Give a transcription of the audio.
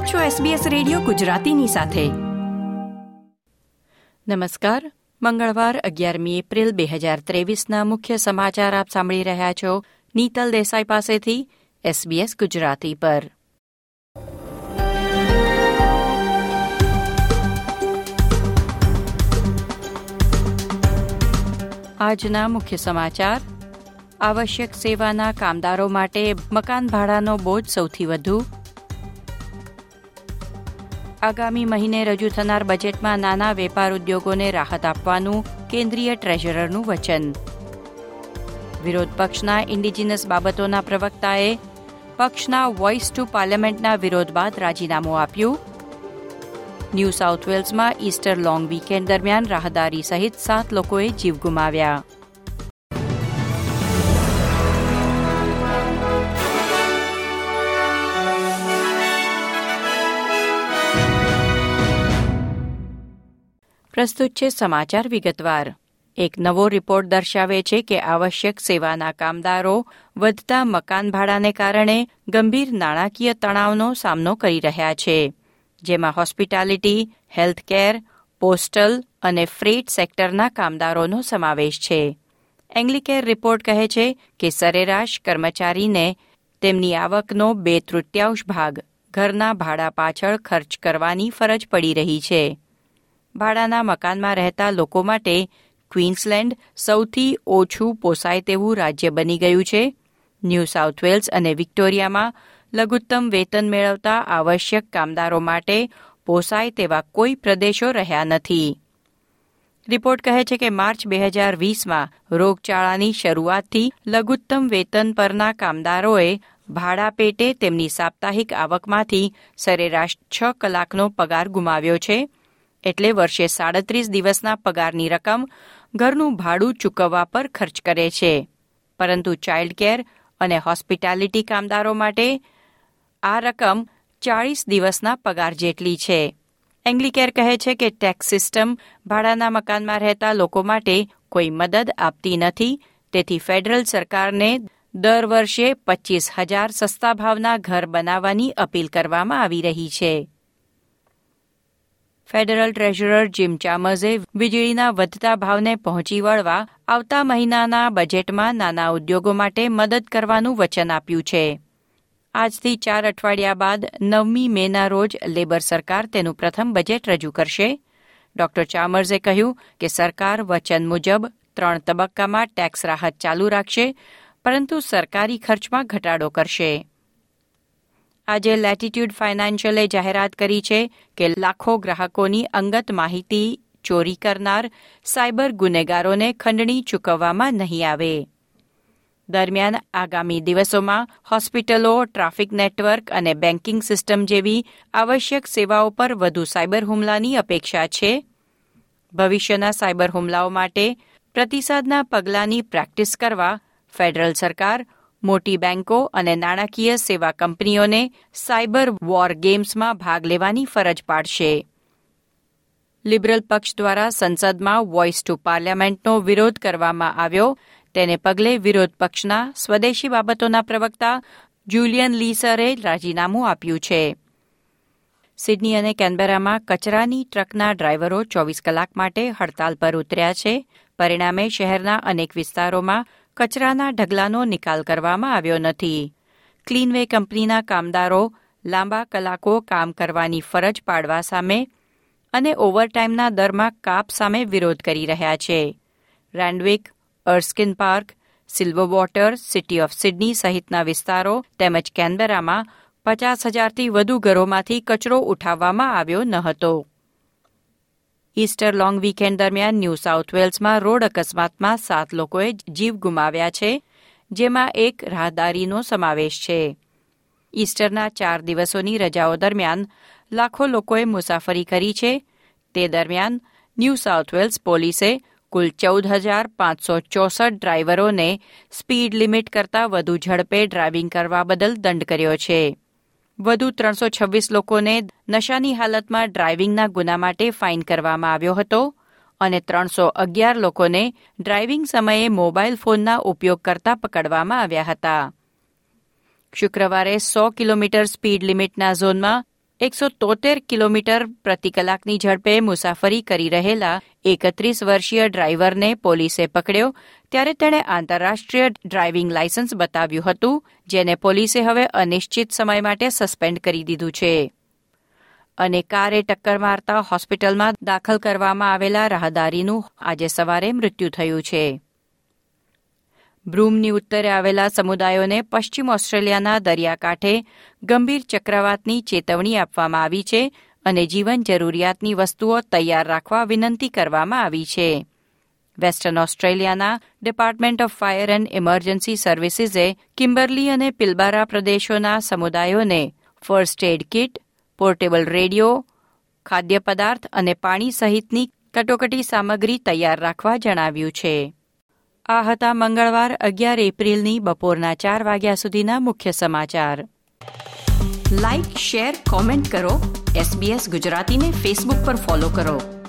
આપ છો SBS radio ગુજરાતીની સાથે. નમસ્કાર. મંગળવાર અગિયારમી એપ્રિલ બે હજાર ત્રેવીસના મુખ્ય સમાચાર આપ સાંભળી રહ્યા છો નીતલ દેસાઈ પાસેથી SBS ગુજરાતી પર. આજના મુખ્ય સમાચાર. આવશ્યક સેવાના કામદારો માટે મકાન ભાડાનો બોજ સૌથી વધુ આગામી મહિને રજૂ થનાર બજેટમાં નાના વેપાર ઉદ્યોગોને રાહત આપવાનું કેન્દ્રીય ટ્રેઝરરનું વચન. વિરોધ પક્ષના ઇન્ડિજિનસ બાબતોના પ્રવક્તાએ પક્ષના વોઇસ ટુ પાર્લામેન્ટના વિરોધ બાદ રાજીનામું આપ્યું. ન્યૂ સાઉથ વેલ્સમાં ઇસ્ટર લોંગ વીકેન્ડ દરમિયાન રાહદારી સહિત સાત લોકોએ જીવ ગુમાવ્યા. પ્રસ્તુત છે સમાચાર વિગતવાર. એક નવો રિપોર્ટ દર્શાવે છે કે આવશ્યક સેવાના કામદારો વધતા મકાન ભાડાને કારણે ગંભીર નાણાકીય તણાવનો સામનો કરી રહ્યા છે, જેમાં હોસ્પિટાલિટી, હેલ્થકેર, પોસ્ટલ અને ફ્રેટ સેક્ટરના કામદારોનો સમાવેશ છે. એંગ્લિકેર રિપોર્ટ કહે છે કે સરેરાશ કર્મચારીને તેમની આવકનો બે તૃતીયાંશ ભાગ ઘરના ભાડા પાછળ ખર્ચ કરવાની ફરજ પડી રહી છે. ભાડાના મકાનમાં રહેતા લોકો માટે ક્વીન્સલેન્ડ સૌથી ઓછું પોસાય તેવું રાજ્ય બની ગયું છે. ન્યૂ સાઉથ વેલ્સ અને વિક્ટોરિયામાં લઘુત્તમ વેતન મેળવતા આવશ્યક કામદારો માટે પોસાય તેવા કોઈ પ્રદેશો રહ્યા નથી. રિપોર્ટ કહે છે કે માર્ચ બે હજાર વીસમાં રોગચાળાની શરૂઆતથી લઘુત્તમ વેતન પરના કામદારોએ ભાડા પેટે તેમની સાપ્તાહિક આવકમાંથી સરેરાશ છ કલાકનો પગાર ગુમાવ્યો છે. એટલે વર્ષે સાડત્રીસ દિવસના પગારની રકમ ઘરનું ભાડું ચૂકવવા પર ખર્ચ કરે છે. પરંતુ ચાઇલ્ડ કેર અને હોસ્પિટાલિટી કામદારો માટે આ રકમ ચાળીસ દિવસના પગાર જેટલી છે. એંગ્લિકેર કહે છે કે ટેક્સ સિસ્ટમ ભાડાના મકાનમાં રહેતા લોકો માટે કોઈ મદદ આપતી નથી. તેથી ફેડરલ સરકારને દર વર્ષે પચીસ હજાર સસ્તા ભાવના ઘર બનાવવાની અપીલ કરવામાં આવી રહી છે. ફેડરલ ટ્રેઝરર જીમ ચામર્સે વીજળીના વધતા ભાવને પહોંચી વળવા આવતા મહિનાના બજેટમાં નાના ઉદ્યોગો માટે મદદ કરવાનું વચન આપ્યું છે. આજથી ચાર અઠવાડિયા બાદ નવમી મેના રોજ લેબર સરકાર તેનું પ્રથમ બજેટ રજૂ કરશે. ડોક્ટર ચામર્સે કહ્યું કે સરકાર વચન મુજબ ત્રણ તબક્કામાં ટેક્સ રાહત ચાલુ રાખશે, પરંતુ સરકારી ખર્ચમાં ઘટાડો કરશે. આજે લેટિટ્યૂડ ફાઇનાન્શિયલે જાહેરાત કરી છે કે લાખો ગ્રાહકોની અંગત માહિતી ચોરી કરનાર સાયબર ગુનેગારોને ખંડણી ચૂકવવામાં નહીં આવે. દરમિયાન આગામી દિવસોમાં હોસ્પિટલો, ટ્રાફિક નેટવર્ક અને બેન્કિંગ સિસ્ટમ જેવી આવશ્યક સેવાઓ પર વધુ સાયબર હુમલાની અપેક્ષા છે. ભવિષ્યના સાયબર હુમલાઓ માટે પ્રતિસાદના પગલાંની પ્રેક્ટિસ કરવા ફેડરલ સરકાર મોટી બેંકો અને નાણાકીય સેવા કંપનીઓને સાયબર વોર ગેમ્સમાં ભાગ લેવાની ફરજ પાડશે. લિબરલ પક્ષ દ્વારા સંસદમાં વોઇસ ટુ પાર્લામેન્ટનો વિરોધ કરવામાં આવ્યો. તેને પગલે વિરોધ પક્ષના સ્વદેશી બાબતોના પ્રવક્તા જુલિયન લીસરે રાજીનામું આપ્યું છે. સિડની અને કેનબેરામાં કચરાની ટ્રકના ડ્રાઈવરો ચોવીસ કલાક માટે હડતાલ પર ઉતર્યા છે. પરિણામે શહેરના અનેક વિસ્તારોમાં કચરાના ઢગલાનો નિકાલ કરવામાં આવ્યો નથી. ક્લીનવે કંપનીના કામદારો લાંબા કલાકો કામ કરવાની ફરજ પાડવા સામે અને ઓવરટાઇમના દરમાં કાપ સામે વિરોધ કરી રહ્યા છે. Randwick Erskine Park Silverwater City of Sydney સહિતના વિસ્તારો તેમજ કેનબેરામાં પચાસ હજારથી વધુ ઘરોમાંથી કચરો ઉઠાવવામાં આવ્યો ન હતો. ઇસ્ટર લોંગ વીકેન્ડ દરમિયાન ન્યૂ સાઉથ વેલ્સમાં રોડ અકસ્માતમાં સાત લોકોએ જીવ ગુમાવ્યા છે, જેમાં એક રાહદારીનો સમાવેશ છે. ઇસ્ટરના ચાર દિવસોની રજાઓ દરમિયાન લાખો લોકોએ મુસાફરી કરી છે. તે દરમિયાન ન્યૂ સાઉથ વેલ્સ પોલીસે કુલ ચૌદ હજાર પાંચસો ચોસઠ ડ્રાઈવરોને સ્પીડ લિમિટ કરતાં વધુ ઝડપે ડ્રાઇવિંગ કરવા બદલ દંડ કર્યો છે. વધુ ત્રણસો છવ્વીસ લોકોને નશાની હાલતમાં ડ્રાઇવિંગના ગુના માટે ફાઇન કરવામાં આવ્યો હતો અને ત્રણસો અગિયાર લોકોને ડ્રાઇવિંગ સમયે મોબાઈલ ફોનના ઉપયોગ કરતા પકડવામાં આવ્યા હતા. શુક્રવારે સો કિલોમીટર સ્પીડ લિમિટના ઝોનમાં એકસો તોતેર કિલોમીટર પ્રતિ કલાકની ઝડપે મુસાફરી કરી રહેલા એકત્રીસ વર્ષીય ડ્રાઈવરને પોલીસે પકડ્યો, ત્યારે તેણે આંતરરાષ્ટ્રીય ડ્રાઇવિંગ લાયસન્સ બતાવ્યું હતું, જેને પોલીસે હવે અનિશ્ચિત સમય માટે સસ્પેન્ડ કરી દીધું છે. અને કારે ટક્કર મારતા હોસ્પિટલમાં દાખલ કરવામાં આવેલા રાહદારીનું આજે સવારે મૃત્યુ થયું છે. બ્રૂમની ઉત્તરે આવેલા સમુદાયોને પશ્ચિમ ઓસ્ટ્રેલિયાના દરિયાકાંઠે ગંભીર ચક્રવાતની ચેતવણી આપવામાં આવી છે અને જીવન જરૂરિયાતની વસ્તુઓ તૈયાર રાખવા વિનંતી કરવામાં આવી છે. વેસ્ટર્ન ઓસ્ટ્રેલિયાના department of fire and emergency સર્વિસીસે Kimberley અને પિલબારા પ્રદેશોના સમુદાયોને first aid kit, portable radio ખાદ્ય પદાર્થ અને પાણી સહિતની કટોકટી સામગ્રી તૈયાર રાખવા જણાવ્યું છે. આ હતા મંગળવાર, અગિયાર એપ્રિલની બપોરના ચાર વાગ્યા સુધીના મુખ્ય સમાચાર. લાઇક શેર કોમેન્ટ કરો. એસબીએસ ગુજરાતીને ફેસબુક પર ફોલો કરો.